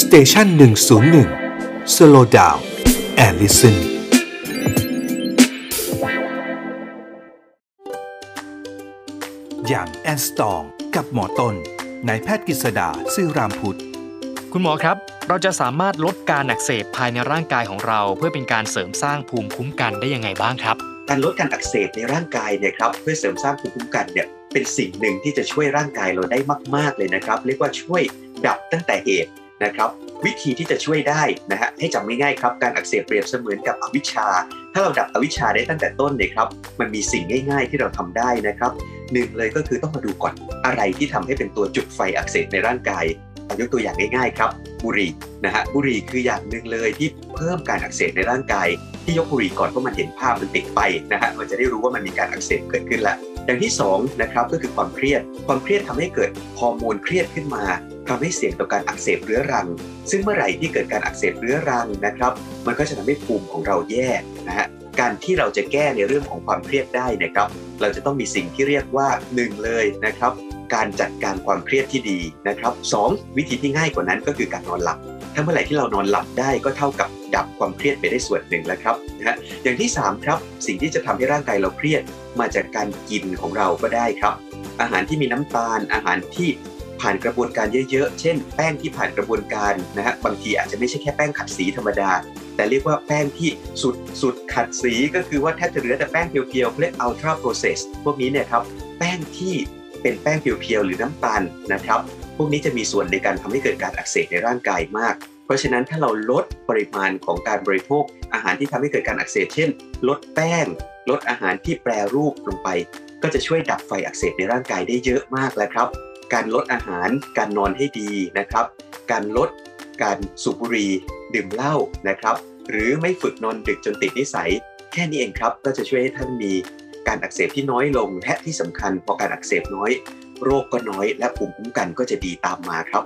station หนึ่งศูนย์หนึ่ง slow down and listen young and strong กับหมอต้นนายแพทย์กฤษดาซื่อรามพุทธ คุณหมอครับ เราจะสามารถลดการอักเสบภายในร่างกายของเรา เพื่อเป็นการเสริมสร้างภูมิคุ้มกันได้ยังไงบ้างครับ การลดการอักเสบในร่างกายเนี่ยครับเพื่อเสริมสร้างภูมิคุ้มกันเนี่ยเป็นสิ่งหนึ่งที่จะช่วยร่างกายเราได้มาก ๆเลยนะครับ เรียกว่าช่วยดับตั้งแต่เหตุ นะครับวิธีที่จะช่วยได้นะฮะให้จำง่ายๆครับการอักเสบเปรียบเสมือนกับอวิชชา ถ้าเราดับอวิชชาได้ตั้งแต่ต้นเนี่ยครับมันมีสิ่งง่าย ๆ ที่เราทำได้นะครับหนึ่งเลยก็คือต้องมาดูก่อนอะไรที่ทำให้เป็นตัวจุดไฟอักเสบในร่างกายยกตัวอย่างง่ายๆครับบุหรี่นะฮะบุหรี่คืออย่างหนึ่งเลยที่เพิ่มการอักเสบในร่างกาย ที่ยกบุหรี่ก่อนเพราะมันเห็นภาพมันติดไปนะฮะมันจะได้รู้ว่ามันมีการอักเสบเกิดขึ้นแล้วอย่างที่2นะครับก็คือความเครียด ความเครียดทำให้เกิดฮอร์โมนเครียดขึ้นมา ทำให้เสี่ยงต่อการอักเสบเรื้อรัง ซึ่งเมื่อไหร่ที่เกิดการอักเสบเรื้อรังนะครับ มันก็จะทำให้ภูมิของเราแย่นะฮะการที่เราจะแก้ในเรื่องของความเครียดได้นะครับ เราจะต้องมีสิ่งที่เรียกว่าหนึ่งเลยนะครับ การจัดการความเครียดที่ดีนะครับสองวิธีที่ง่ายกว่านั้นก็คือการนอนหลับ ถ้าเมื่อไหร่ที่เรานอนหลับได้ก็เท่ากับดับความเครียดไปได้ส่วนหนึ่งแล้วครับนะฮะอย่างที่สามครับ สิ่งที่จะทำให้ร่างกายเราเครียด มาจากการกินของเราก็ได้ครับ อาหารที่มีน้ำตาล อาหารที่ ผ่านกระบวนการเยอะๆ เช่น แป้งที่ผ่านกระบวนการนะฮะ บางทีอาจจะไม่ใช่แค่แป้งขัดสีธรรมดา แต่เรียกว่าแป้งที่สุดสุดขัดสีก็คือว่าแทบจะเหลือแต่แป้งเพียวๆเรียก ultra process พวกนี้เนี่ยครับ แป้งที่เป็นแป้งเพียวๆ หรือน้ำตาลนะครับ พวกนี้จะมีส่วนในการทำให้เกิดการอักเสบในร่างกายมาก เพราะฉะนั้นถ้าเราลดปริมาณของการบริโภค อาหารที่ทำให้เกิดการอักเสบ เช่น ลดแป้ง ลดอาหารที่แปรรูปลงไป ก็จะช่วยดับไฟอักเสบในร่างกายได้เยอะมากแล้วครับ การลดอาหาร การนอนให้ดีนะครับ การลดการสูบบุหรี่ดื่มเหล้านะครับ หรือไม่ฝึกนอนดึกจนติดนิสัย แค่นี้เองครับ ก็จะช่วยให้ท่านมีการอักเสบที่น้อยลงและที่สำคัญพอการอักเสบน้อย โรคก็น้อยและภูมิคุ้มกันก็จะดีตามมาครับ